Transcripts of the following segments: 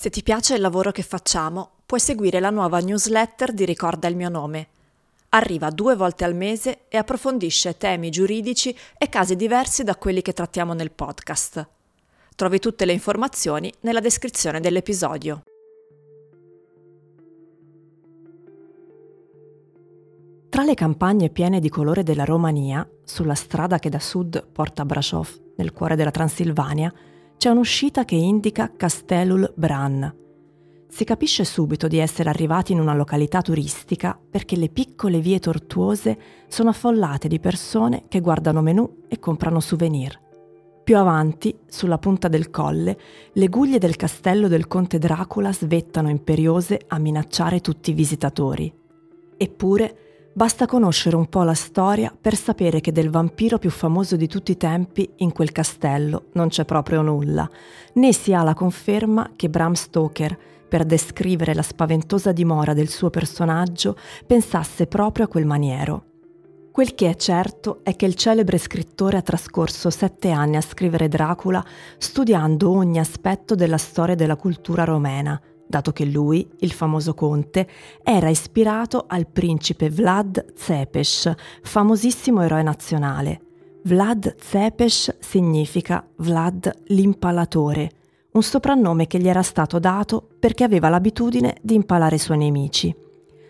Se ti piace il lavoro che facciamo, puoi seguire la nuova newsletter di Ricorda il mio nome. Arriva due volte al mese e approfondisce temi giuridici e casi diversi da quelli che trattiamo nel podcast. Trovi tutte le informazioni nella descrizione dell'episodio. Tra le campagne piene di colore della Romania, sulla strada che da sud porta a Brasov, nel cuore della Transilvania, c'è un'uscita che indica Castelul Bran. Si capisce subito di essere arrivati in una località turistica perché le piccole vie tortuose sono affollate di persone che guardano menù e comprano souvenir. Più avanti, sulla punta del colle, le guglie del castello del conte Dracula svettano imperiose a minacciare tutti i visitatori. Eppure, Basta conoscere un po' la storia per sapere che del vampiro più famoso di tutti i tempi in quel castello non c'è proprio nulla, né si ha la conferma che Bram Stoker, per descrivere la spaventosa dimora del suo personaggio, pensasse proprio a quel maniero. Quel che è certo è che il celebre scrittore ha trascorso sette anni a scrivere Dracula studiando ogni aspetto della storia della cultura romena, dato che lui, il famoso conte, era ispirato al principe Vlad Tzepes, famosissimo eroe nazionale. Vlad Tzepes significa Vlad l'impalatore, un soprannome che gli era stato dato perché aveva l'abitudine di impalare i suoi nemici.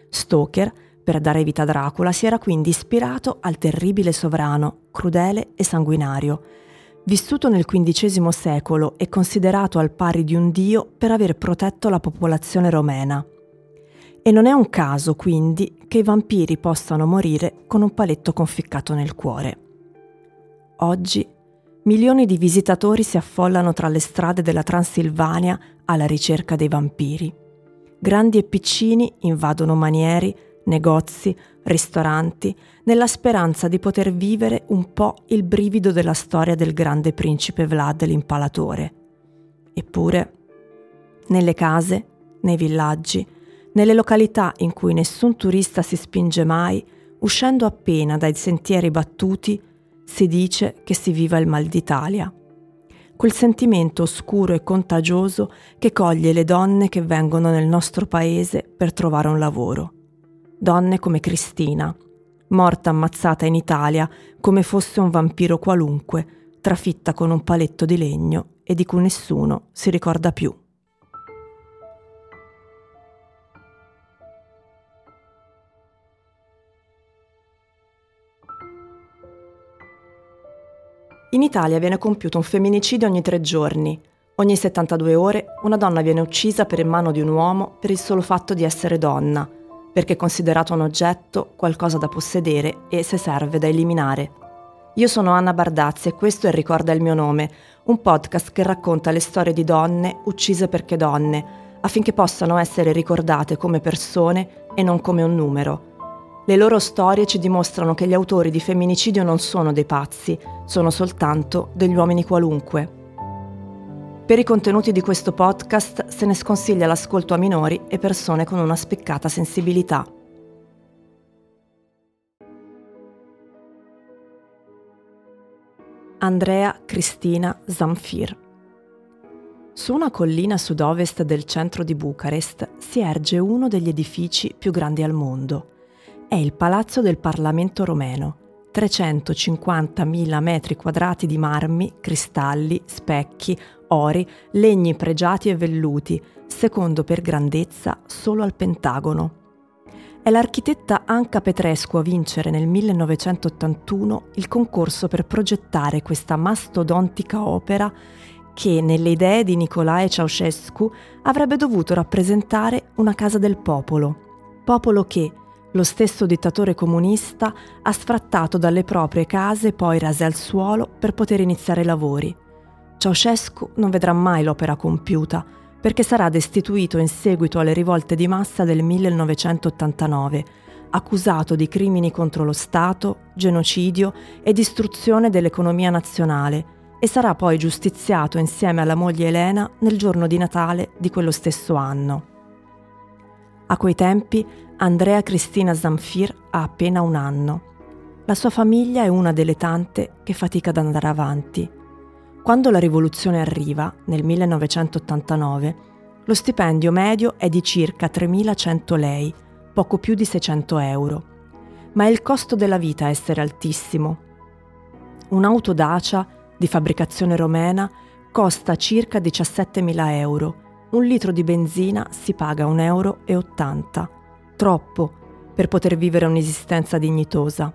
Stoker, per dare vita a Dracula, si era quindi ispirato al terribile sovrano, crudele e sanguinario, vissuto nel XV secolo e considerato al pari di un dio per aver protetto la popolazione romena. E non è un caso, quindi, che i vampiri possano morire con un paletto conficcato nel cuore. Oggi milioni di visitatori si affollano tra le strade della Transilvania alla ricerca dei vampiri. Grandi e piccini invadono manieri, negozi, ristoranti, nella speranza di poter vivere un po' il brivido della storia del grande principe Vlad l'impalatore. Eppure, nelle case, nei villaggi, nelle località in cui nessun turista si spinge mai, uscendo appena dai sentieri battuti, si dice che si viva il mal d'Italia. Quel sentimento oscuro e contagioso che coglie le donne che vengono nel nostro paese per trovare un lavoro donne come Cristina, morta ammazzata in Italia come fosse un vampiro qualunque, trafitta con un paletto di legno e di cui nessuno si ricorda più. In Italia viene compiuto un femminicidio ogni tre giorni. Ogni 72 ore una donna viene uccisa per mano di un uomo per il solo fatto di essere donna perché è considerato un oggetto, qualcosa da possedere e, se serve, da eliminare. Io sono Anna Bardazzi e questo è Ricorda il mio nome, un podcast che racconta le storie di donne uccise perché donne, affinché possano essere ricordate come persone e non come un numero. Le loro storie ci dimostrano che gli autori di femminicidio non sono dei pazzi, sono soltanto degli uomini qualunque. Per i contenuti di questo podcast se ne sconsiglia l'ascolto a minori e persone con una spiccata sensibilità. Andrea Cristina Zamfir Su una collina a sud-ovest del centro di Bucarest si erge uno degli edifici più grandi al mondo. È il Palazzo del Parlamento romeno, 350.000 metri quadrati di marmi, cristalli, specchi, ori, legni pregiati e velluti, secondo per grandezza solo al Pentagono. È l'architetta Anca Petrescu a vincere nel 1981 il concorso per progettare questa mastodontica opera che, nelle idee di Nicolae Ceausescu, avrebbe dovuto rappresentare una casa del popolo, popolo che, lo stesso dittatore comunista, ha sfrattato dalle proprie case poi rase al suolo per poter iniziare i lavori Ceausescu non vedrà mai l'opera compiuta perché sarà destituito in seguito alle rivolte di massa del 1989, accusato di crimini contro lo Stato, genocidio e distruzione dell'economia nazionale e sarà poi giustiziato insieme alla moglie Elena nel giorno di Natale di quello stesso anno. A quei tempi Andrea Cristina Zamfir ha appena un anno. La sua famiglia è una delle tante che fatica ad andare avanti quando la rivoluzione arriva, nel 1989, Lo stipendio medio è di circa 3.100 lei, poco più di 600 euro. Ma è il costo della vita essere altissimo. Un'auto Dacia di fabbricazione romena costa circa 17.000 euro. Un litro di benzina si paga 1,80 euro. Troppo per poter vivere un'esistenza dignitosa.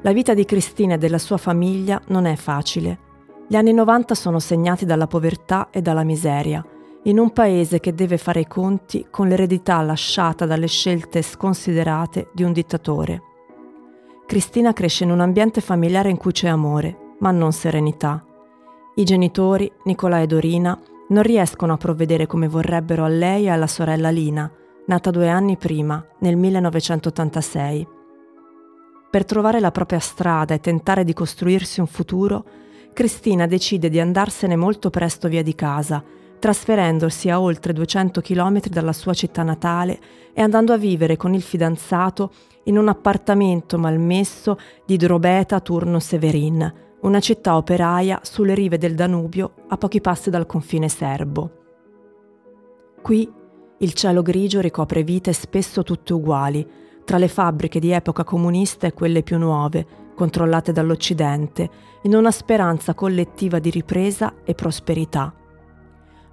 La vita di Cristina e della sua famiglia non è facile. Gli anni 90 sono segnati dalla povertà e dalla miseria, in un paese che deve fare i conti con l'eredità lasciata dalle scelte sconsiderate di un dittatore. Cristina cresce in un ambiente familiare in cui c'è amore, ma non serenità. I genitori, Nicola e Dorina, non riescono a provvedere come vorrebbero a lei e alla sorella Lina, nata due anni prima, nel 1986. Per trovare la propria strada e tentare di costruirsi un futuro, Cristina decide di andarsene molto presto via di casa, trasferendosi a oltre 200 km dalla sua città natale e andando a vivere con il fidanzato in un appartamento malmesso di Drobeta Turno Severin, una città operaia sulle rive del Danubio a pochi passi dal confine serbo. Qui il cielo grigio ricopre vite spesso tutte uguali, tra le fabbriche di epoca comunista e quelle più nuove, controllate dall'Occidente, in una speranza collettiva di ripresa e prosperità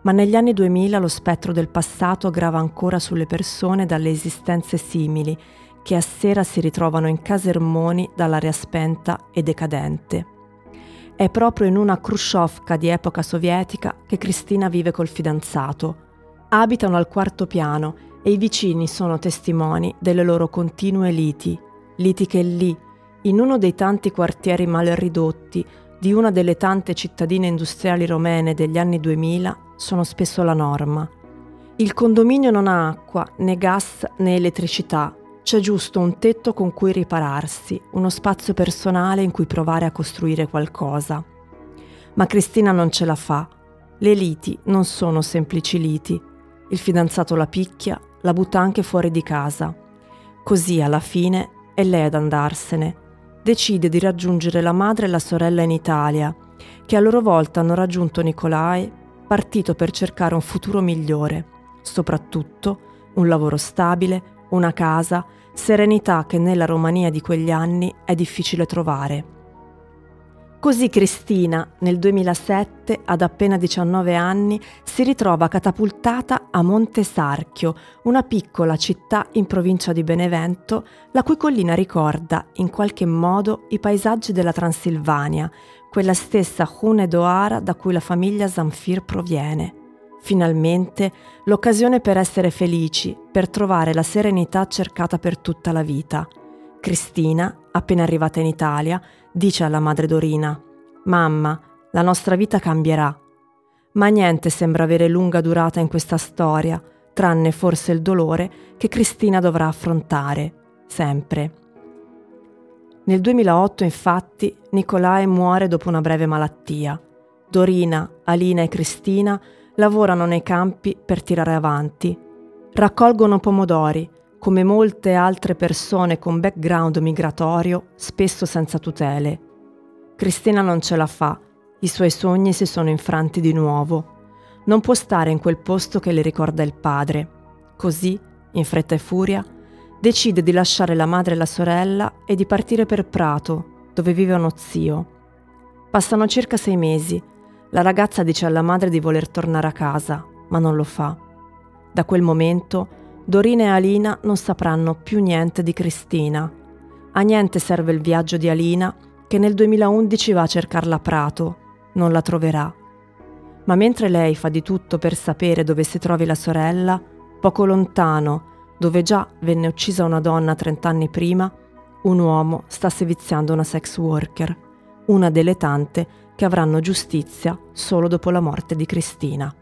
ma negli anni 2000 lo spettro del passato grava ancora sulle persone dalle esistenze simili, che a sera si ritrovano in casermoni dall'aria spenta e decadente. È proprio in una Khrushchevka di epoca sovietica che Cristina vive col fidanzato. Abitano al quarto piano e i vicini sono testimoni delle loro continue liti, liti che lì, in uno dei tanti quartieri mal ridotti di una delle tante cittadine industriali romene degli anni 2000, sono spesso la norma. Il condominio non ha acqua, né gas, né elettricità. C'è giusto un tetto con cui ripararsi, uno spazio personale in cui provare a costruire qualcosa. Ma Cristina non ce la fa. Le liti non sono semplici liti. Il fidanzato la picchia, la butta anche fuori di casa. Così alla fine è lei ad andarsene. Decide di raggiungere la madre e la sorella in Italia, che a loro volta hanno raggiunto Nicolai partito per cercare un futuro migliore, soprattutto un lavoro stabile, una casa, serenità che nella Romania di quegli anni è difficile trovare. Così Cristina, nel 2007, ad appena 19 anni, si ritrova catapultata a Monte Sarchio, una piccola città in provincia di Benevento, la cui collina ricorda in qualche modo i paesaggi della Transilvania, quella stessa Hune Doara da cui la famiglia Zamfir proviene. Finalmente l'occasione per essere felici, per trovare la serenità cercata per tutta la vita. Cristina, appena arrivata in Italia, dice alla madre Dorina, Mamma, la nostra vita cambierà. Ma niente sembra avere lunga durata in questa storia, tranne forse il dolore che Cristina dovrà affrontare, sempre. Nel 2008 infatti Nicolai muore dopo una breve malattia. Dorina, Alina e Cristina lavorano nei campi per tirare avanti. Raccolgono pomodori, come molte altre persone con background migratorio, spesso senza tutele. Cristina non ce la fa, i suoi sogni si sono infranti di nuovo. Non può stare in quel posto che le ricorda il padre. Così, in fretta e furia, decide di lasciare la madre e la sorella e di partire per Prato, dove vive uno zio. Passano circa sei mesi. La ragazza dice alla madre di voler tornare a casa, ma non lo fa. Da quel momento Dorina e Alina non sapranno più niente di Cristina. A niente serve il viaggio di Alina, che nel 2011 va a cercarla a Prato. Non la troverà. Ma mentre lei fa di tutto per sapere dove si trovi la sorella, poco lontano, dove già venne uccisa una donna 30 anni prima, un uomo sta seviziando una sex worker, una delle tante che avranno giustizia solo dopo la morte di Cristina.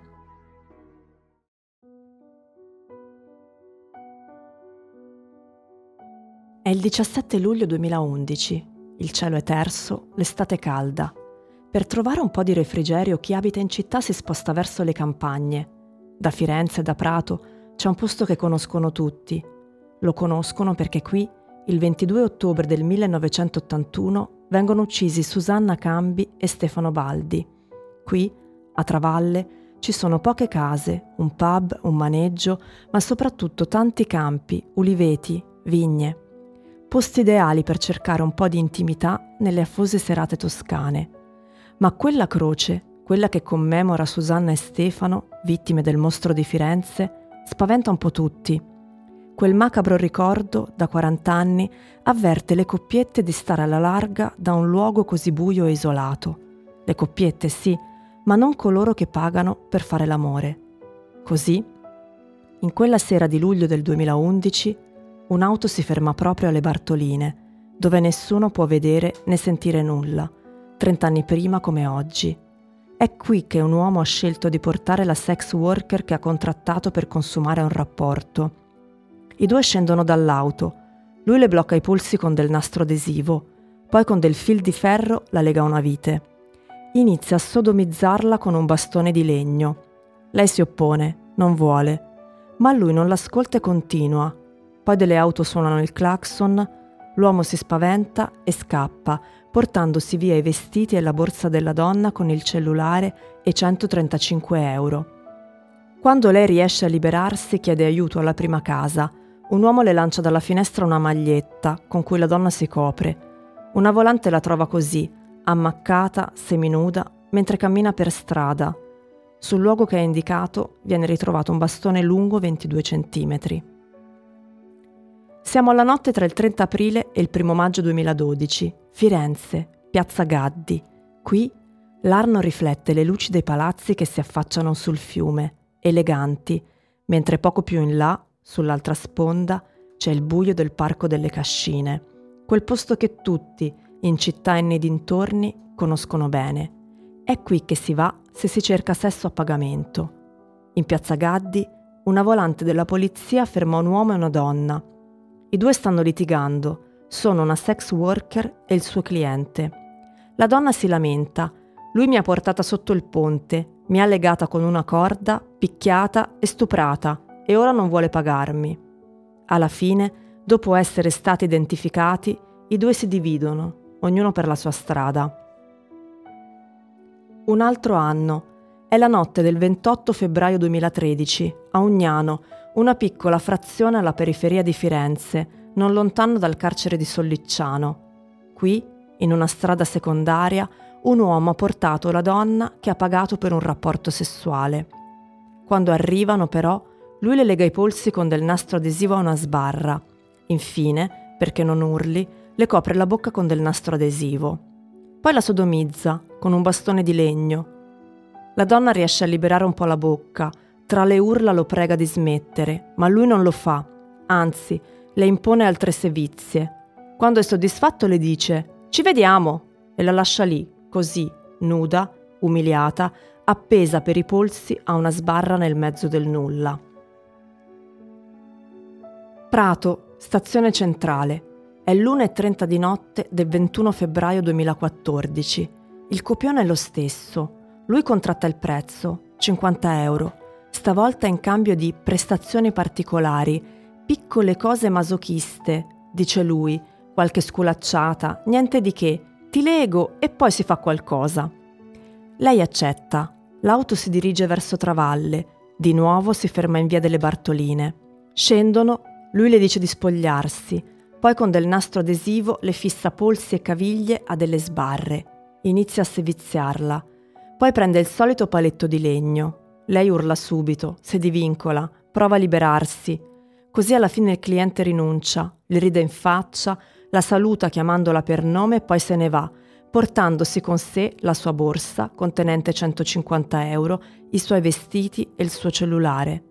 È il 17 luglio 2011, il cielo è terso, l'estate calda. Per trovare un po' di refrigerio chi abita in città si sposta verso le campagne. Da Firenze e da Prato c'è un posto che conoscono tutti. Lo conoscono perché qui, il 22 ottobre del 1981, vengono uccisi Susanna Cambi e Stefano Baldi. Qui, a Travalle, ci sono poche case, un pub, un maneggio, ma soprattutto tanti campi, uliveti, vigne. Posti ideali per cercare un po' di intimità nelle affose serate toscane. Ma quella croce, quella che commemora Susanna e Stefano, vittime del mostro di Firenze, spaventa un po' tutti. Quel macabro ricordo, da 40 anni, avverte le coppiette di stare alla larga da un luogo così buio e isolato. Le coppiette sì, ma non coloro che pagano per fare l'amore. Così, in quella sera di luglio del 2011, un'auto si ferma proprio alle Bartoline, dove nessuno può vedere né sentire nulla, trent'anni prima come oggi. È qui che un uomo ha scelto di portare la sex worker che ha contrattato per consumare un rapporto. I due scendono dall'auto. Lui le blocca i polsi con del nastro adesivo, poi con del fil di ferro la lega a una vite inizia a sodomizzarla con un bastone di legno. Lei si oppone, non vuole, ma lui non l'ascolta e continua. Poi delle auto suonano il clacson, l'uomo si spaventa e scappa, portandosi via i vestiti e la borsa della donna con il cellulare e 135 euro. Quando lei riesce a liberarsi chiede aiuto alla prima casa. Un uomo le lancia dalla finestra una maglietta con cui la donna si copre. Una volante la trova così, ammaccata, seminuda, mentre cammina per strada. Sul luogo che è indicato viene ritrovato un bastone lungo 22 cm. Siamo alla notte tra il 30 aprile e il 1 maggio 2012, Firenze, Piazza Gaddi. Qui l'Arno riflette le luci dei palazzi che si affacciano sul fiume, eleganti, mentre poco più in là, sull'altra sponda, c'è il buio del Parco delle Cascine, quel posto che tutti, in città e nei dintorni conoscono bene. È qui che si va se si cerca sesso a pagamento. In piazza Gaddi, una volante della polizia ferma un uomo e una donna. I due stanno litigando, sono una sex worker e il suo cliente. La donna si lamenta, lui mi ha portata sotto il ponte, mi ha legata con una corda, picchiata e stuprata e ora non vuole pagarmi. Alla fine, dopo essere stati identificati, i due si dividono ognuno per la sua strada. Un altro anno. È la notte del 28 febbraio 2013, a Ugnano, una piccola frazione alla periferia di Firenze, non lontano dal carcere di Sollicciano. Qui, in una strada secondaria, un uomo ha portato la donna che ha pagato per un rapporto sessuale. Quando arrivano, però, lui le lega i polsi con del nastro adesivo a una sbarra. Infine, perché non urli, le copre la bocca con del nastro adesivo. Poi la sodomizza con un bastone di legno. La donna riesce a liberare un po' la bocca, tra le urla lo prega di smettere, ma lui non lo fa, anzi le impone altre sevizie. Quando è soddisfatto le dice Ci vediamo e la lascia lì, così, nuda, umiliata, appesa per i polsi a una sbarra nel mezzo del nulla. Prato, stazione centrale. È l'1.30 di notte del 21 febbraio 2014. Il copione è lo stesso. Lui contratta il prezzo, 50 euro, stavolta in cambio di prestazioni particolari, piccole cose masochiste, dice lui, qualche sculacciata, niente di che, ti lego e poi si fa qualcosa. Lei accetta. L'auto si dirige verso Travalle. Di nuovo si ferma in via delle Bartoline. Scendono, lui le dice di spogliarsi poi con del nastro adesivo le fissa polsi e caviglie a delle sbarre. Inizia a seviziarla. Poi prende il solito paletto di legno. Lei urla subito, si divincola, prova a liberarsi. Così alla fine il cliente rinuncia, le ride in faccia, la saluta chiamandola per nome e poi se ne va, portandosi con sé la sua borsa contenente 150 euro, i suoi vestiti e il suo cellulare.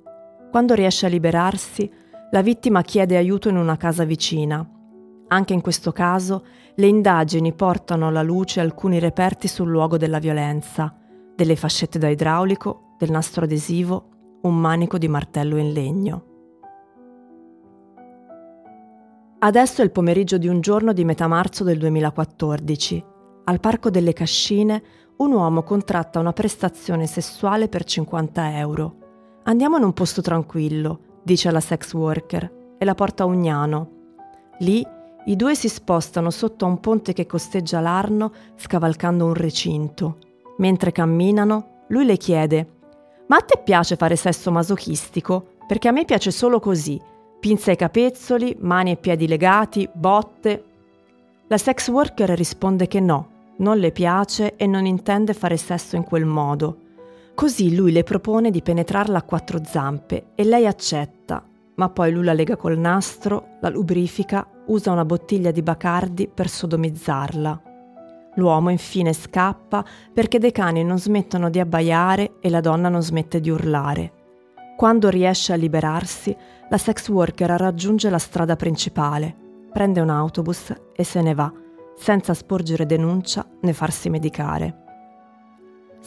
Quando riesce a liberarsi, la vittima chiede aiuto in una casa vicina. Anche in questo caso le indagini portano alla luce alcuni reperti sul luogo della violenza, delle fascette da idraulico, del nastro adesivo, un manico di martello in legno. Adesso è il pomeriggio di un giorno di metà marzo del 2014. Al Parco delle Cascine un uomo contratta una prestazione sessuale per 50 euro. Andiamo in un posto tranquillo, dice alla sex worker, e la porta a Ugnano. Lì i due si spostano sotto a un ponte che costeggia l'Arno, scavalcando un recinto. Mentre camminano, lui le chiede: Ma a te piace fare sesso masochistico? Perché a me piace solo così. Pinza ai capezzoli, mani e piedi legati, botte. La sex worker risponde che no, non le piace e non intende fare sesso in quel modo. Così lui le propone di penetrarla a quattro zampe e lei accetta, ma poi lui la lega col nastro, la lubrifica, usa una bottiglia di Bacardi per sodomizzarla. L'uomo infine scappa perché dei cani non smettono di abbaiare e la donna non smette di urlare. Quando riesce a liberarsi, la sex worker raggiunge la strada principale, prende un autobus e se ne va, senza sporgere denuncia né farsi medicare.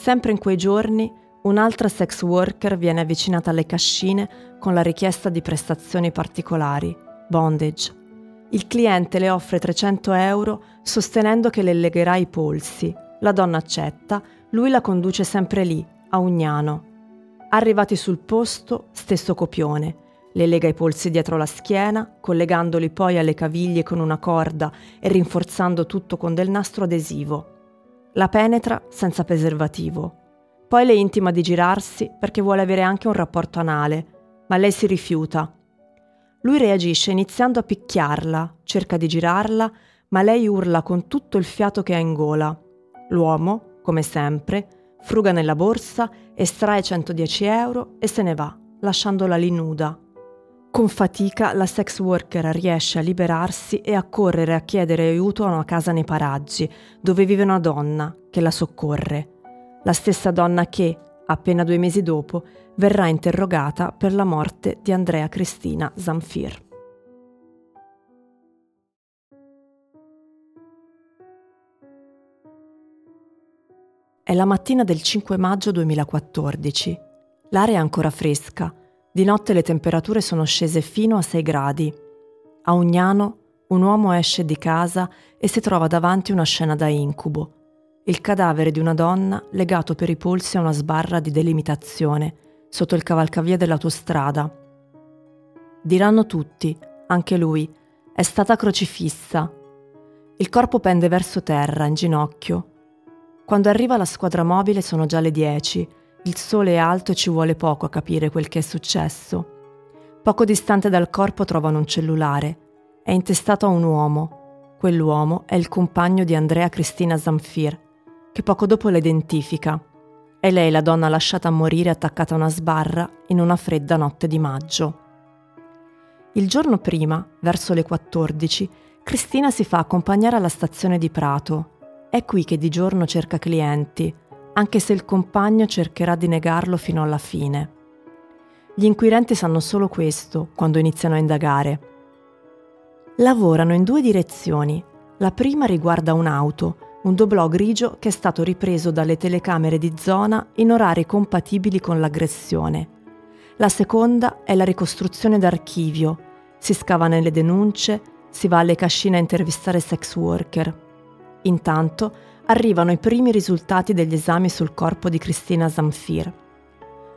Sempre in quei giorni, un'altra sex worker viene avvicinata alle cascine con la richiesta di prestazioni particolari, bondage. Il cliente le offre 300 euro sostenendo che le legherà i polsi. La donna accetta, lui la conduce sempre lì, a Ugnano. Arrivati sul posto, stesso copione. Le lega i polsi dietro la schiena, collegandoli poi alle caviglie con una corda e rinforzando tutto con del nastro adesivo. La penetra senza preservativo. Poi le intima di girarsi perché vuole avere anche un rapporto anale, ma lei si rifiuta. Lui reagisce iniziando a picchiarla, cerca di girarla, ma lei urla con tutto il fiato che ha in gola. L'uomo, come sempre, fruga nella borsa, estrae 110 euro e se ne va, lasciandola lì nuda. Con fatica la sex worker riesce a liberarsi e a correre a chiedere aiuto a una casa nei paraggi, dove vive una donna che la soccorre. La stessa donna che, appena due mesi dopo, verrà interrogata per la morte di Andrea Cristina Zamfir. È la mattina del 5 maggio 2014. L'aria è ancora fresca. Di notte le temperature sono scese fino a 6 gradi. A Ugnano un uomo esce di casa e si trova davanti una scena da incubo. Il cadavere di una donna legato per i polsi a una sbarra di delimitazione sotto il cavalcavia dell'autostrada. Diranno tutti, anche lui, è stata crocifissa. Il corpo pende verso terra, in ginocchio, quando arriva la squadra mobile sono già le 10. Il sole è alto e ci vuole poco a capire quel che è successo. Poco distante dal corpo trovano un cellulare. È intestato a un uomo. Quell'uomo è il compagno di Andrea Cristina Zamfir, che poco dopo la identifica. È lei la donna lasciata a morire attaccata a una sbarra in una fredda notte di maggio. Il giorno prima, verso le 14, Cristina si fa accompagnare alla stazione di Prato è qui che di giorno cerca clienti, anche se il compagno cercherà di negarlo fino alla fine. Gli inquirenti sanno solo questo quando iniziano a indagare. Lavorano in due direzioni. La prima riguarda un'auto, un doblò grigio che è stato ripreso dalle telecamere di zona in orari compatibili con l'aggressione. La seconda è la ricostruzione d'archivio. Si scava nelle denunce, si va alle cascine a intervistare sex worker. Intanto arrivano i primi risultati degli esami sul corpo di Cristina Zamfir.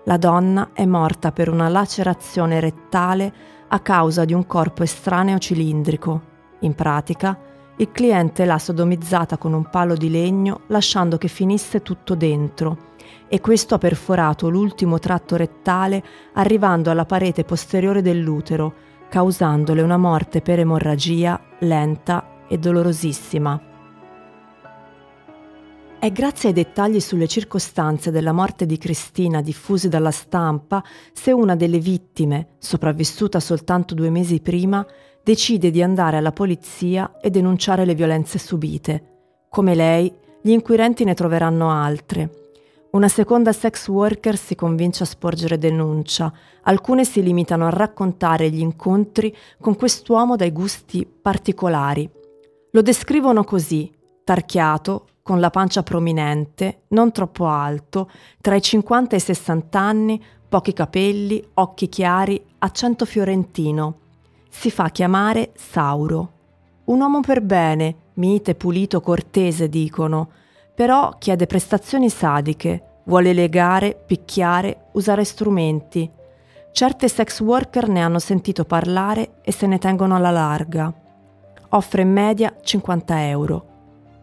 La donna è morta per una lacerazione rettale a causa di un corpo estraneo cilindrico. In pratica, il cliente l'ha sodomizzata con un palo di legno lasciando che finisse tutto dentro e questo ha perforato l'ultimo tratto rettale arrivando alla parete posteriore dell'utero, causandole una morte per emorragia lenta e dolorosissima. È grazie ai dettagli sulle circostanze della morte di Cristina diffusi dalla stampa se una delle vittime, sopravvissuta soltanto due mesi prima, decide di andare alla polizia e denunciare le violenze subite. Come lei, gli inquirenti ne troveranno altre. Una seconda sex worker si convince a sporgere denuncia, alcune si limitano a raccontare gli incontri con quest'uomo dai gusti particolari. Lo descrivono così, tarchiato, con la pancia prominente, non troppo alto, tra i 50 e i 60 anni, pochi capelli, occhi chiari, accento fiorentino. Si fa chiamare Sauro. Un uomo per bene, mite, pulito, cortese, dicono, però chiede prestazioni sadiche, vuole legare, picchiare, usare strumenti. Certe sex worker ne hanno sentito parlare e se ne tengono alla larga. Offre in media 50 euro.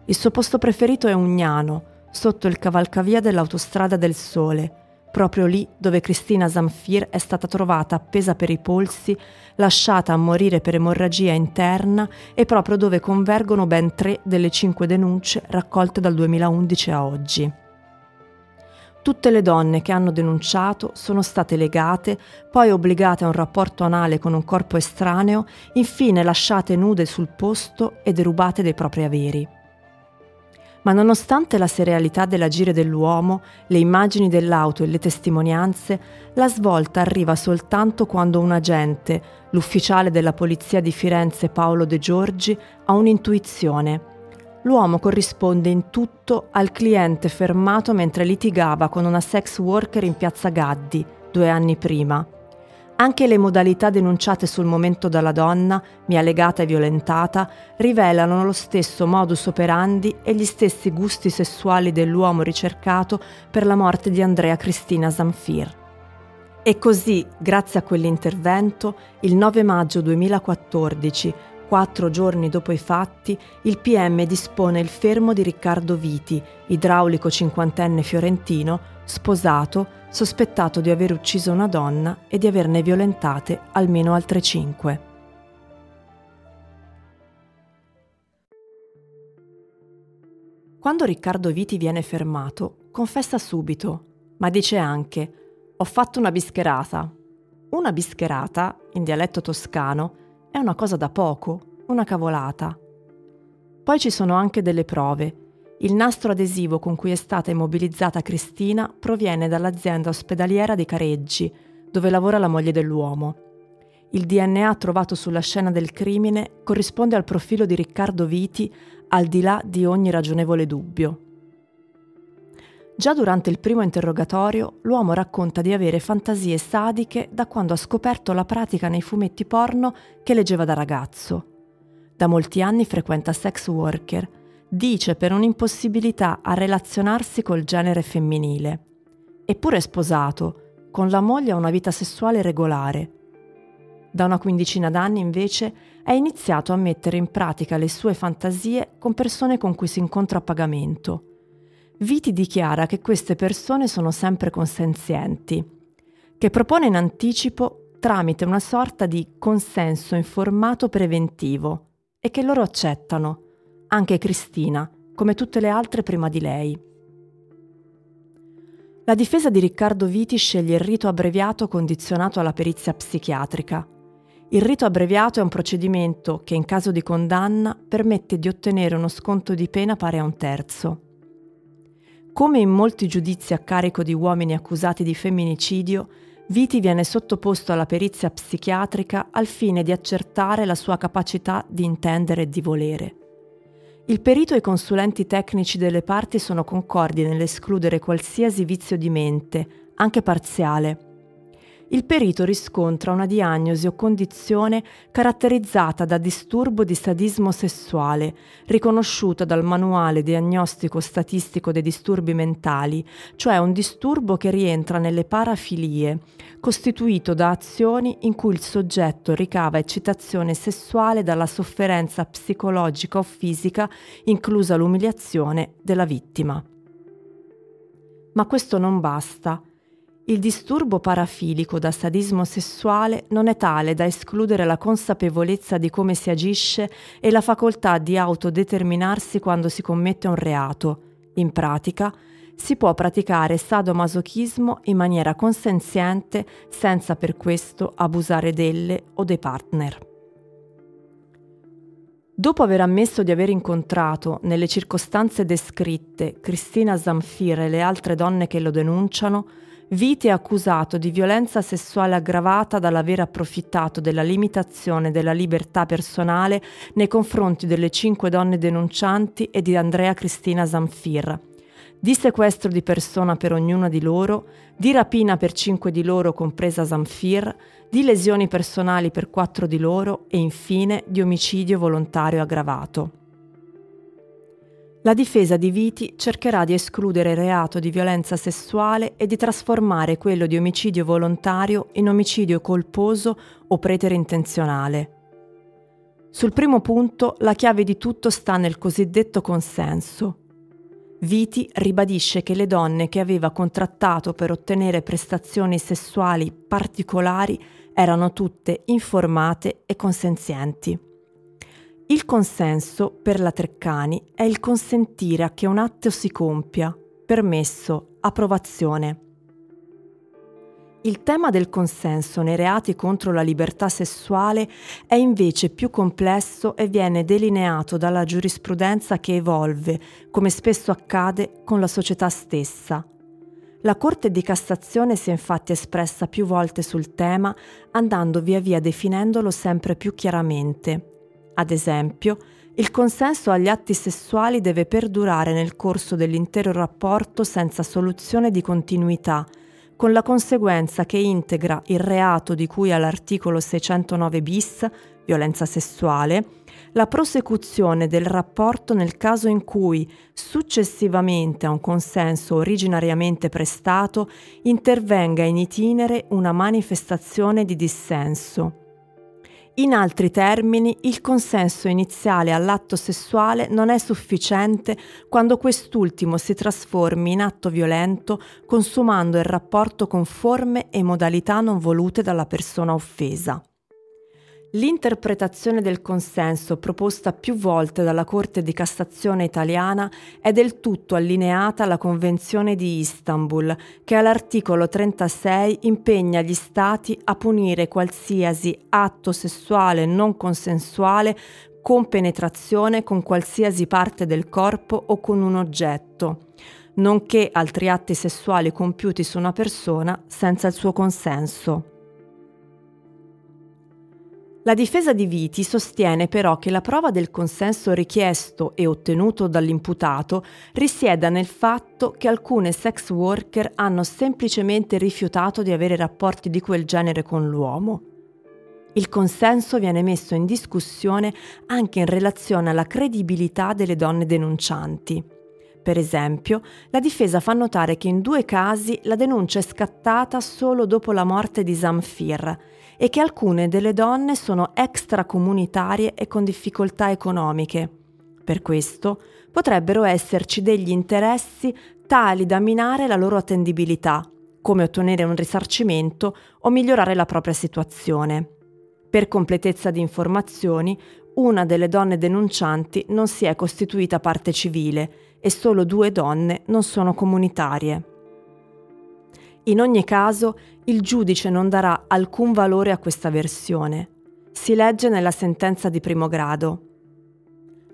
Il suo posto preferito è Ugnano, sotto il cavalcavia dell'autostrada del Sole, proprio lì dove Cristina Zamfir è stata trovata appesa per i polsi, lasciata a morire per emorragia interna e proprio dove convergono ben tre delle cinque denunce raccolte dal 2011 a oggi. Tutte le donne che hanno denunciato sono state legate, poi obbligate a un rapporto anale con un corpo estraneo, infine lasciate nude sul posto e derubate dei propri averi. Ma nonostante la serialità dell'agire dell'uomo, le immagini dell'auto e le testimonianze, la svolta arriva soltanto quando un agente, l'ufficiale della polizia di Firenze Paolo De Giorgi, ha un'intuizione. L'uomo corrisponde in tutto al cliente fermato mentre litigava con una sex worker in piazza Gaddi due anni prima. Anche le modalità denunciate sul momento dalla donna, mia legata e violentata, rivelano lo stesso modus operandi e gli stessi gusti sessuali dell'uomo ricercato per la morte di Andrea Cristina Zamfir. E così, grazie a quell'intervento, il 9 maggio 2014, quattro giorni dopo i fatti, il PM dispone il fermo di Riccardo Viti, idraulico cinquantenne fiorentino, sposato, sospettato di aver ucciso una donna e di averne violentate almeno altre cinque. Quando Riccardo Viti viene fermato, confessa subito, ma dice anche ho fatto una bischerata. Una bischerata, in dialetto toscano, è una cosa da poco, una cavolata. Poi ci sono anche delle prove il nastro adesivo con cui è stata immobilizzata Cristina proviene dall'azienda ospedaliera di Careggi, dove lavora la moglie dell'uomo. Il DNA trovato sulla scena del crimine corrisponde al profilo di Riccardo Viti al di là di ogni ragionevole dubbio. Già durante il primo interrogatorio l'uomo racconta di avere fantasie sadiche da quando ha scoperto la pratica nei fumetti porno che leggeva da ragazzo. Da molti anni frequenta sex worker dice per un'impossibilità a relazionarsi col genere femminile. Eppure è sposato, con la moglie ha una vita sessuale regolare. Da una quindicina d'anni invece è iniziato a mettere in pratica le sue fantasie con persone con cui si incontra a pagamento. Viti dichiara che queste persone sono sempre consenzienti, che propone in anticipo tramite una sorta di consenso informato preventivo e che loro accettano anche Cristina, come tutte le altre prima di lei. La difesa di Riccardo Viti sceglie il rito abbreviato condizionato alla perizia psichiatrica. Il rito abbreviato è un procedimento che in caso di condanna permette di ottenere uno sconto di pena pari a un terzo. Come in molti giudizi a carico di uomini accusati di femminicidio, Viti viene sottoposto alla perizia psichiatrica al fine di accertare la sua capacità di intendere e di volere. Il perito e i consulenti tecnici delle parti sono concordi nell'escludere qualsiasi vizio di mente, anche parziale, il perito riscontra una diagnosi o condizione caratterizzata da disturbo di sadismo sessuale, riconosciuta dal manuale diagnostico statistico dei disturbi mentali, cioè un disturbo che rientra nelle parafilie, costituito da azioni in cui il soggetto ricava eccitazione sessuale dalla sofferenza psicologica o fisica, inclusa l'umiliazione della vittima. Ma questo non basta. Il disturbo parafilico da sadismo sessuale non è tale da escludere la consapevolezza di come si agisce e la facoltà di autodeterminarsi quando si commette un reato. In pratica, si può praticare sadomasochismo in maniera consenziente senza per questo abusare delle o dei partner. Dopo aver ammesso di aver incontrato, nelle circostanze descritte, Cristina Zamfir e le altre donne che lo denunciano, Viti è accusato di violenza sessuale aggravata dall'aver approfittato della limitazione della libertà personale nei confronti delle cinque donne denuncianti e di Andrea Cristina Zamfir, di sequestro di persona per ognuna di loro, di rapina per cinque di loro compresa Zamfir, di lesioni personali per quattro di loro e infine di omicidio volontario aggravato. La difesa di Viti cercherà di escludere il reato di violenza sessuale e di trasformare quello di omicidio volontario in omicidio colposo o preterintenzionale. Sul primo punto la chiave di tutto sta nel cosiddetto consenso. Viti ribadisce che le donne che aveva contrattato per ottenere prestazioni sessuali particolari erano tutte informate e consenzienti. Il consenso per la Treccani è il consentire a che un atto si compia, permesso, approvazione. Il tema del consenso nei reati contro la libertà sessuale è invece più complesso e viene delineato dalla giurisprudenza che evolve, come spesso accade con la società stessa. La Corte di Cassazione si è infatti espressa più volte sul tema, andando via via definendolo sempre più chiaramente. Ad esempio, il consenso agli atti sessuali deve perdurare nel corso dell'intero rapporto senza soluzione di continuità, con la conseguenza che integra il reato di cui all'articolo 609 bis, violenza sessuale, la prosecuzione del rapporto nel caso in cui, successivamente a un consenso originariamente prestato, intervenga in itinere una manifestazione di dissenso. In altri termini, il consenso iniziale all'atto sessuale non è sufficiente quando quest'ultimo si trasformi in atto violento consumando il rapporto con forme e modalità non volute dalla persona offesa. L'interpretazione del consenso proposta più volte dalla Corte di Cassazione italiana è del tutto allineata alla Convenzione di Istanbul, che all'articolo 36 impegna gli Stati a punire qualsiasi atto sessuale non consensuale con penetrazione con qualsiasi parte del corpo o con un oggetto, nonché altri atti sessuali compiuti su una persona senza il suo consenso. La difesa di Viti sostiene però che la prova del consenso richiesto e ottenuto dall'imputato risieda nel fatto che alcune sex worker hanno semplicemente rifiutato di avere rapporti di quel genere con l'uomo. Il consenso viene messo in discussione anche in relazione alla credibilità delle donne denuncianti. Per esempio, la difesa fa notare che in due casi la denuncia è scattata solo dopo la morte di Zamfir e che alcune delle donne sono extracomunitarie e con difficoltà economiche. Per questo potrebbero esserci degli interessi tali da minare la loro attendibilità, come ottenere un risarcimento o migliorare la propria situazione. Per completezza di informazioni, una delle donne denuncianti non si è costituita parte civile e solo due donne non sono comunitarie. In ogni caso, il giudice non darà alcun valore a questa versione. Si legge nella sentenza di primo grado.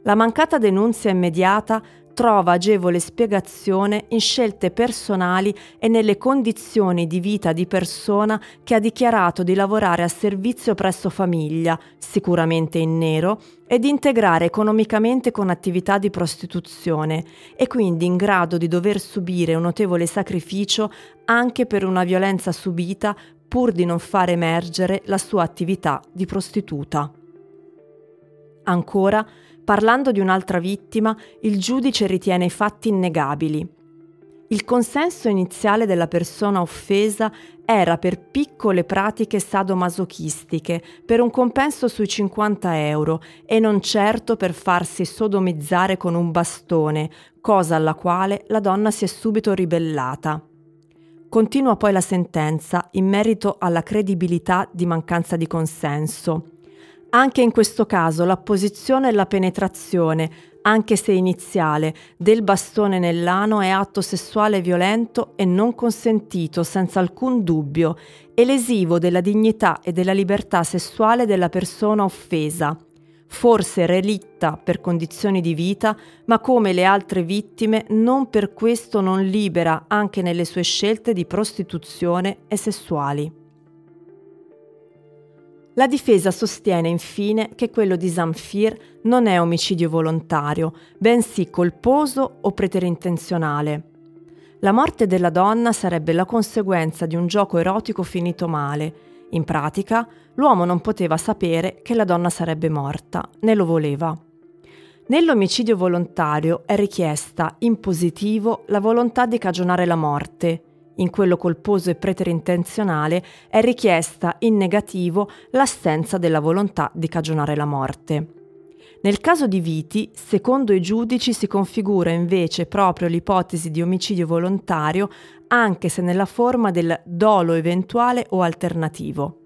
La mancata denunzia immediata trova agevole spiegazione in scelte personali e nelle condizioni di vita di persona che ha dichiarato di lavorare a servizio presso famiglia, sicuramente in nero, e di integrare economicamente con attività di prostituzione e quindi in grado di dover subire un notevole sacrificio anche per una violenza subita pur di non far emergere la sua attività di prostituta. Ancora, Parlando di un'altra vittima, il giudice ritiene i fatti innegabili. Il consenso iniziale della persona offesa era per piccole pratiche sadomasochistiche, per un compenso sui 50 euro e non certo per farsi sodomizzare con un bastone, cosa alla quale la donna si è subito ribellata. Continua poi la sentenza in merito alla credibilità di mancanza di consenso. Anche in questo caso l'apposizione e la penetrazione, anche se iniziale, del bastone nell'ano è atto sessuale violento e non consentito senza alcun dubbio e lesivo della dignità e della libertà sessuale della persona offesa, forse relitta per condizioni di vita, ma come le altre vittime non per questo non libera anche nelle sue scelte di prostituzione e sessuali. La difesa sostiene infine che quello di Zamfir non è omicidio volontario, bensì colposo o preterintenzionale. La morte della donna sarebbe la conseguenza di un gioco erotico finito male. In pratica, l'uomo non poteva sapere che la donna sarebbe morta, né lo voleva. Nell'omicidio volontario è richiesta in positivo la volontà di cagionare la morte, in quello colposo e preterintenzionale è richiesta in negativo l'assenza della volontà di cagionare la morte. Nel caso di Viti, secondo i giudici si configura invece proprio l'ipotesi di omicidio volontario, anche se nella forma del dolo eventuale o alternativo.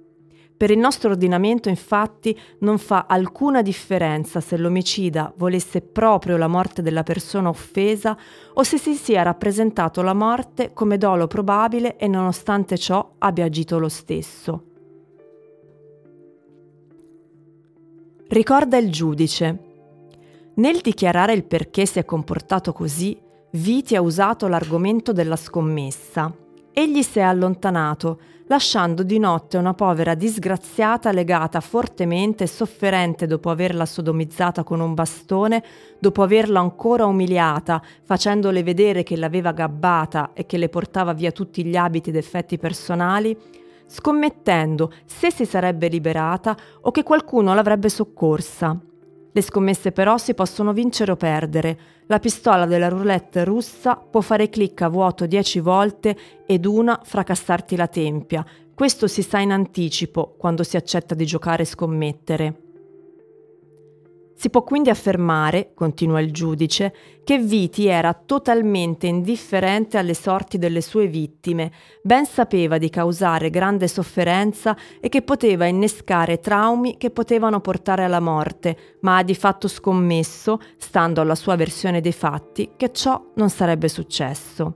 Per il nostro ordinamento infatti non fa alcuna differenza se l'omicida volesse proprio la morte della persona offesa o se si sia rappresentato la morte come dolo probabile e nonostante ciò abbia agito lo stesso. Ricorda il giudice. Nel dichiarare il perché si è comportato così, Viti ha usato l'argomento della scommessa. Egli si è allontanato, lasciando di notte una povera disgraziata legata fortemente e sofferente dopo averla sodomizzata con un bastone, dopo averla ancora umiliata, facendole vedere che l'aveva gabbata e che le portava via tutti gli abiti ed effetti personali, scommettendo se si sarebbe liberata o che qualcuno l'avrebbe soccorsa. Le scommesse però si possono vincere o perdere. La pistola della roulette russa può fare clic a vuoto 10 volte ed una fracassarti la tempia. Questo si sa in anticipo quando si accetta di giocare e scommettere. Si può quindi affermare, continua il giudice, che Viti era totalmente indifferente alle sorti delle sue vittime, ben sapeva di causare grande sofferenza e che poteva innescare traumi che potevano portare alla morte, ma ha di fatto scommesso, stando alla sua versione dei fatti, che ciò non sarebbe successo.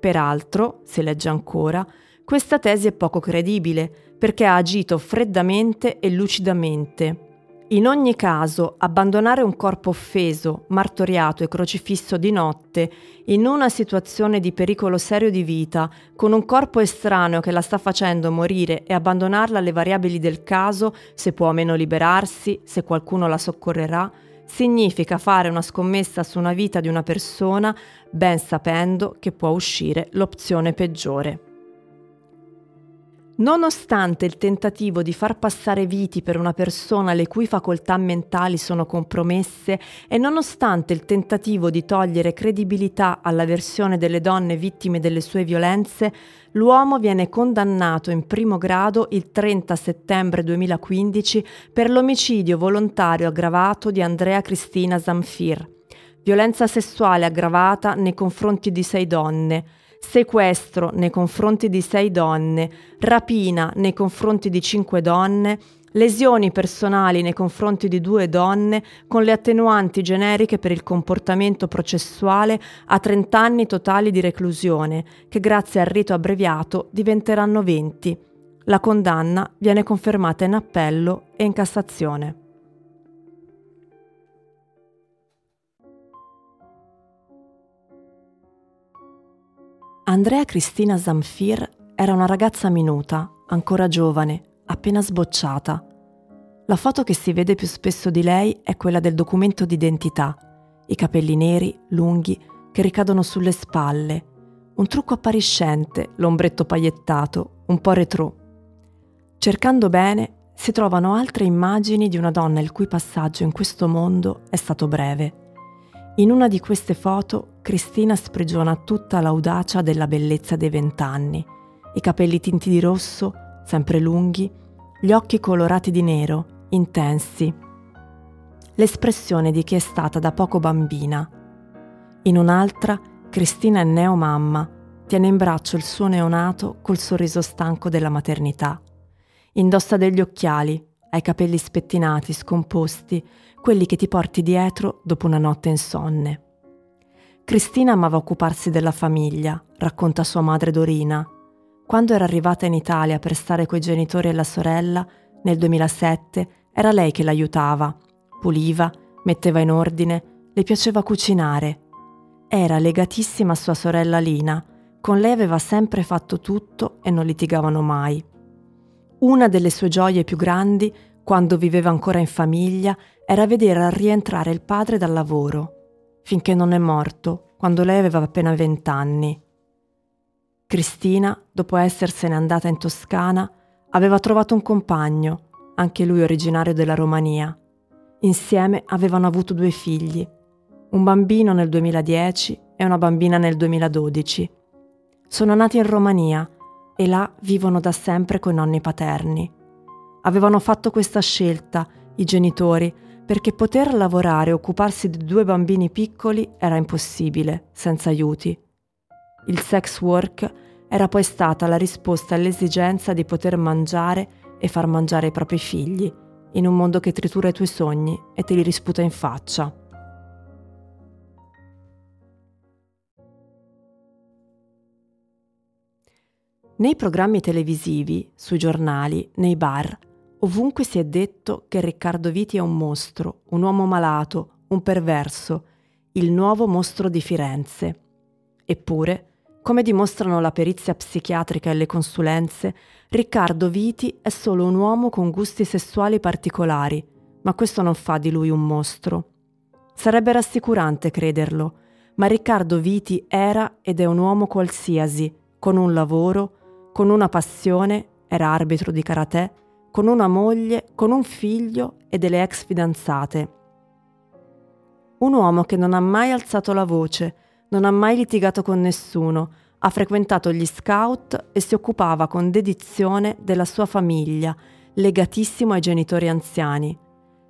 Peraltro, si legge ancora, questa tesi è poco credibile, perché ha agito freddamente e lucidamente in ogni caso, abbandonare un corpo offeso, martoriato e crocifisso di notte, in una situazione di pericolo serio di vita, con un corpo estraneo che la sta facendo morire e abbandonarla alle variabili del caso, se può o meno liberarsi, se qualcuno la soccorrerà, significa fare una scommessa su una vita di una persona, ben sapendo che può uscire l'opzione peggiore. Nonostante il tentativo di far passare viti per una persona le cui facoltà mentali sono compromesse e nonostante il tentativo di togliere credibilità alla versione delle donne vittime delle sue violenze, l'uomo viene condannato in primo grado il 30 settembre 2015 per l'omicidio volontario aggravato di Andrea Cristina Zamfir, violenza sessuale aggravata nei confronti di sei donne, sequestro nei confronti di sei donne, rapina nei confronti di cinque donne, lesioni personali nei confronti di due donne con le attenuanti generiche per il comportamento processuale a 30 anni totali di reclusione, che grazie al rito abbreviato diventeranno 20. La condanna viene confermata in appello e in Cassazione. Andrea Cristina Zamfir era una ragazza minuta, ancora giovane, appena sbocciata. La foto che si vede più spesso di lei è quella del documento d'identità, i capelli neri, lunghi, che ricadono sulle spalle, un trucco appariscente, l'ombretto pagliettato, un po' retro. Cercando bene, si trovano altre immagini di una donna il cui passaggio in questo mondo è stato breve in una di queste foto Cristina sprigiona tutta l'audacia della bellezza dei vent'anni, i capelli tinti di rosso, sempre lunghi, gli occhi colorati di nero, intensi. L'espressione di chi è stata da poco bambina. In un'altra, Cristina è neomamma, tiene in braccio il suo neonato col sorriso stanco della maternità. Indossa degli occhiali, ha i capelli spettinati, scomposti, quelli che ti porti dietro dopo una notte insonne. Cristina amava occuparsi della famiglia, racconta sua madre Dorina. Quando era arrivata in Italia per stare coi genitori e la sorella, nel 2007, era lei che l'aiutava. Puliva, metteva in ordine, le piaceva cucinare. Era legatissima a sua sorella Lina, con lei aveva sempre fatto tutto e non litigavano mai. Una delle sue gioie più grandi, quando viveva ancora in famiglia, era vedere rientrare il padre dal lavoro, finché non è morto, quando lei aveva appena vent'anni. Cristina, dopo essersene andata in Toscana, aveva trovato un compagno, anche lui originario della Romania. Insieme avevano avuto due figli, un bambino nel 2010 e una bambina nel 2012. Sono nati in Romania e là vivono da sempre coi nonni paterni. Avevano fatto questa scelta, i genitori, perché poter lavorare e occuparsi di due bambini piccoli era impossibile, senza aiuti. Il sex work era poi stata la risposta all'esigenza di poter mangiare e far mangiare i propri figli, in un mondo che tritura i tuoi sogni e te li risputa in faccia. Nei programmi televisivi, sui giornali, nei bar, ovunque si è detto che Riccardo Viti è un mostro, un uomo malato, un perverso, il nuovo mostro di Firenze. Eppure, come dimostrano la perizia psichiatrica e le consulenze, Riccardo Viti è solo un uomo con gusti sessuali particolari, ma questo non fa di lui un mostro. Sarebbe rassicurante crederlo, ma Riccardo Viti era ed è un uomo qualsiasi, con un lavoro, con una passione, era arbitro di karate, con una moglie, con un figlio e delle ex fidanzate. Un uomo che non ha mai alzato la voce, non ha mai litigato con nessuno, ha frequentato gli scout e si occupava con dedizione della sua famiglia, legatissimo ai genitori anziani.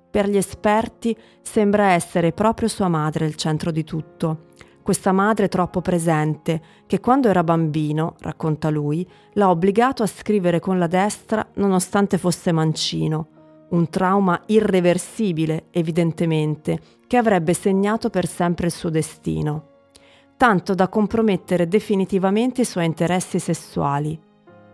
Per gli esperti sembra essere proprio sua madre il centro di tutto, questa madre troppo presente, che quando era bambino, racconta lui, l'ha obbligato a scrivere con la destra nonostante fosse mancino. Un trauma irreversibile, evidentemente, che avrebbe segnato per sempre il suo destino. Tanto da compromettere definitivamente i suoi interessi sessuali.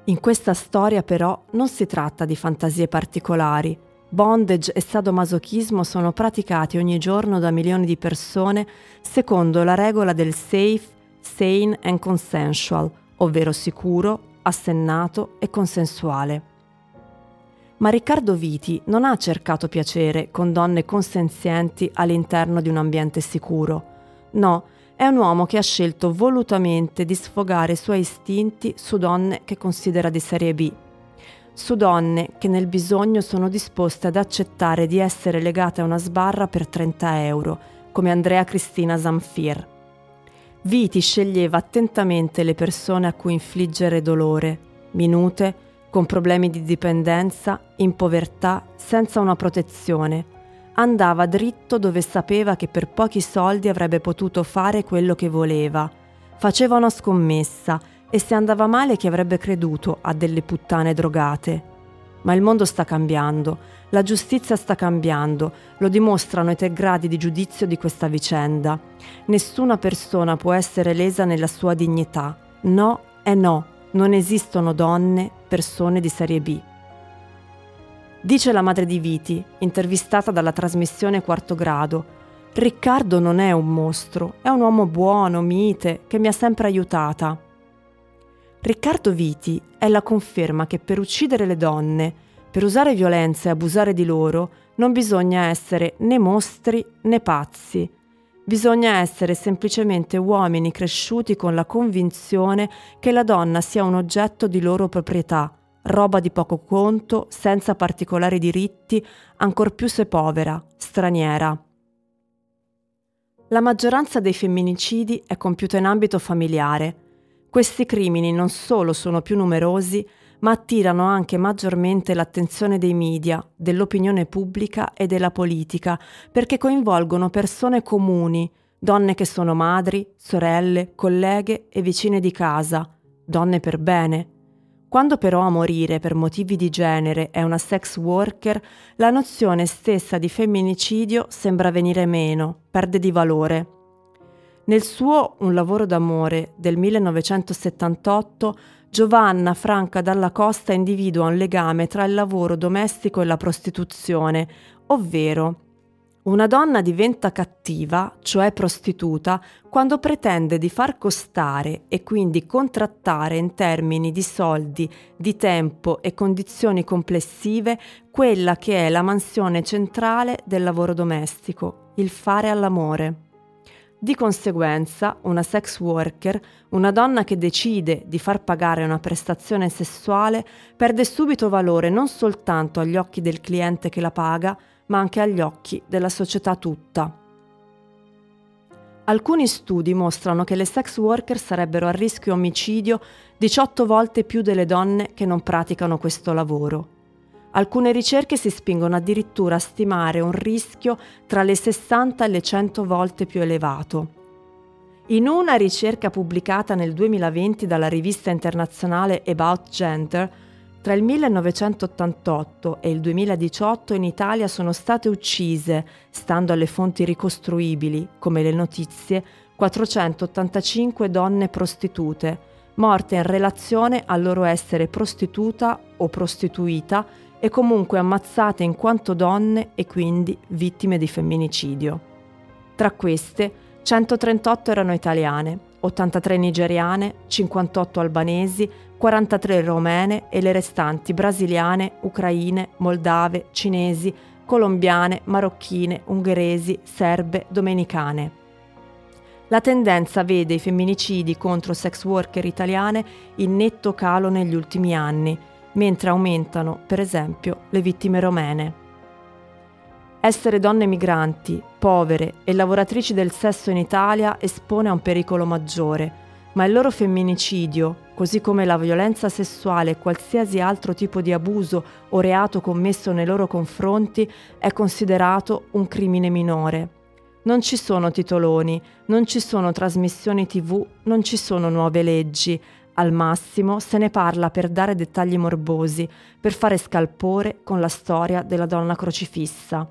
In questa storia però non si tratta di fantasie particolari, bondage e sadomasochismo sono praticati ogni giorno da milioni di persone secondo la regola del safe, sane and consensual, ovvero sicuro, assennato e consensuale. Ma Riccardo Viti non ha cercato piacere con donne consenzienti all'interno di un ambiente sicuro. No, è un uomo che ha scelto volutamente di sfogare i suoi istinti su donne che considera di serie B su donne che nel bisogno sono disposte ad accettare di essere legate a una sbarra per 30 euro, come Andrea Cristina Zamfir. Viti sceglieva attentamente le persone a cui infliggere dolore, minute, con problemi di dipendenza, in povertà, senza una protezione. Andava dritto dove sapeva che per pochi soldi avrebbe potuto fare quello che voleva. Faceva una scommessa e se andava male chi avrebbe creduto a delle puttane drogate? Ma il mondo sta cambiando, la giustizia sta cambiando, lo dimostrano i tre gradi di giudizio di questa vicenda. Nessuna persona può essere lesa nella sua dignità. No è no, non esistono donne, persone di serie B. Dice la madre di Viti, intervistata dalla trasmissione Quarto Grado, Riccardo non è un mostro, è un uomo buono, mite, che mi ha sempre aiutata. Riccardo Viti è la conferma che per uccidere le donne, per usare violenza e abusare di loro, non bisogna essere né mostri né pazzi. Bisogna essere semplicemente uomini cresciuti con la convinzione che la donna sia un oggetto di loro proprietà, roba di poco conto, senza particolari diritti, ancor più se povera, straniera. La maggioranza dei femminicidi è compiuta in ambito familiare, questi crimini non solo sono più numerosi, ma attirano anche maggiormente l'attenzione dei media, dell'opinione pubblica e della politica, perché coinvolgono persone comuni, donne che sono madri, sorelle, colleghe e vicine di casa, donne per bene. Quando però a morire per motivi di genere è una sex worker, la nozione stessa di femminicidio sembra venire meno, perde di valore. Nel suo Un lavoro d'amore del 1978, Giovanna Franca Dalla Costa individua un legame tra il lavoro domestico e la prostituzione, ovvero una donna diventa cattiva, cioè prostituta, quando pretende di far costare e quindi contrattare in termini di soldi, di tempo e condizioni complessive quella che è la mansione centrale del lavoro domestico, il fare all'amore. Di conseguenza, una sex worker, una donna che decide di far pagare una prestazione sessuale, perde subito valore non soltanto agli occhi del cliente che la paga, ma anche agli occhi della società tutta. Alcuni studi mostrano che le sex worker sarebbero a rischio omicidio 18 volte più delle donne che non praticano questo lavoro. Alcune ricerche si spingono addirittura a stimare un rischio tra le 60 e le 100 volte più elevato. In una ricerca pubblicata nel 2020 dalla rivista internazionale About Gender, tra il 1988 e il 2018 in Italia sono state uccise, stando alle fonti ricostruibili, come le notizie, 485 donne prostitute, morte in relazione al loro essere prostituta o prostituita e comunque ammazzate in quanto donne e quindi vittime di femminicidio. Tra queste, 138 erano italiane, 83 nigeriane, 58 albanesi, 43 romene e le restanti brasiliane, ucraine, moldave, cinesi, colombiane, marocchine, ungheresi, serbe, domenicane. La tendenza vede i femminicidi contro sex worker italiane in netto calo negli ultimi anni, mentre aumentano, per esempio, le vittime romene. Essere donne migranti, povere e lavoratrici del sesso in Italia espone a un pericolo maggiore, ma il loro femminicidio, così come la violenza sessuale e qualsiasi altro tipo di abuso o reato commesso nei loro confronti, è considerato un crimine minore. Non ci sono titoloni, non ci sono trasmissioni tv, non ci sono nuove leggi, al massimo se ne parla per dare dettagli morbosi, per fare scalpore con la storia della donna crocifissa.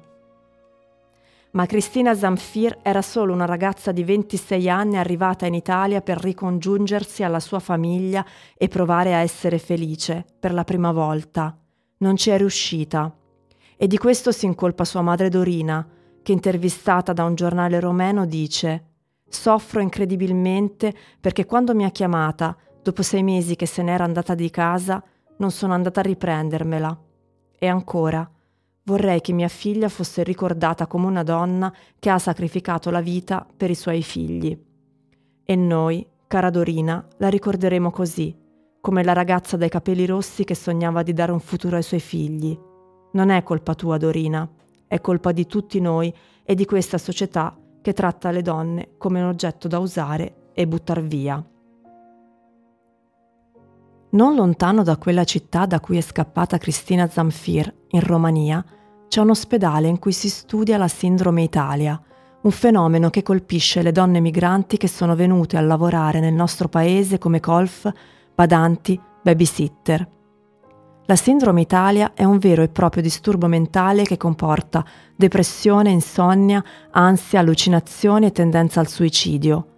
Ma Cristina Zamfir era solo una ragazza di 26 anni arrivata in Italia per ricongiungersi alla sua famiglia e provare a essere felice per la prima volta. Non ci è riuscita. E di questo si incolpa sua madre Dorina, che intervistata da un giornale romeno dice Soffro incredibilmente perché quando mi ha chiamata Dopo sei mesi che se n'era andata di casa, non sono andata a riprendermela. E ancora, vorrei che mia figlia fosse ricordata come una donna che ha sacrificato la vita per i suoi figli. E noi, cara Dorina, la ricorderemo così, come la ragazza dai capelli rossi che sognava di dare un futuro ai suoi figli. Non è colpa tua, Dorina, è colpa di tutti noi e di questa società che tratta le donne come un oggetto da usare e buttar via. Non lontano da quella città da cui è scappata Cristina Zamfir, in Romania, c'è un ospedale in cui si studia la sindrome Italia, un fenomeno che colpisce le donne migranti che sono venute a lavorare nel nostro paese come colf, badanti, babysitter. La sindrome Italia è un vero e proprio disturbo mentale che comporta depressione, insonnia, ansia, allucinazioni e tendenza al suicidio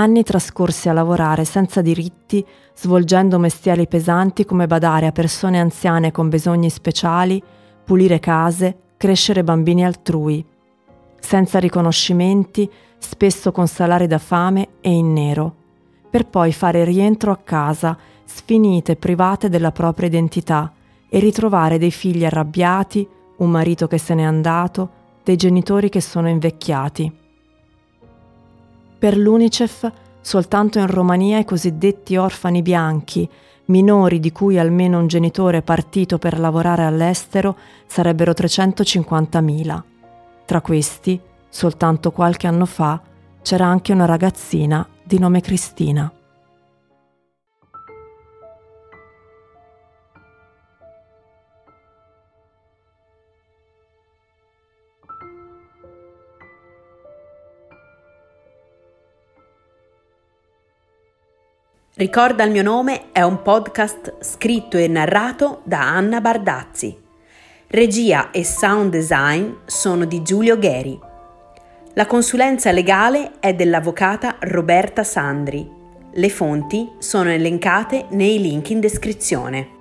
anni trascorsi a lavorare senza diritti, svolgendo mestieri pesanti come badare a persone anziane con bisogni speciali, pulire case, crescere bambini altrui, senza riconoscimenti, spesso con salari da fame e in nero, per poi fare rientro a casa, sfinite private della propria identità, e ritrovare dei figli arrabbiati, un marito che se n'è andato, dei genitori che sono invecchiati. Per l'UNICEF, soltanto in Romania i cosiddetti orfani bianchi, minori di cui almeno un genitore è partito per lavorare all'estero, sarebbero 350.000. Tra questi, soltanto qualche anno fa, c'era anche una ragazzina di nome Cristina. Ricorda il mio nome è un podcast scritto e narrato da Anna Bardazzi. Regia e sound design sono di Giulio Gheri. La consulenza legale è dell'avvocata Roberta Sandri. Le fonti sono elencate nei link in descrizione.